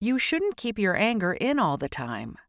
You shouldn't keep your anger in all the time.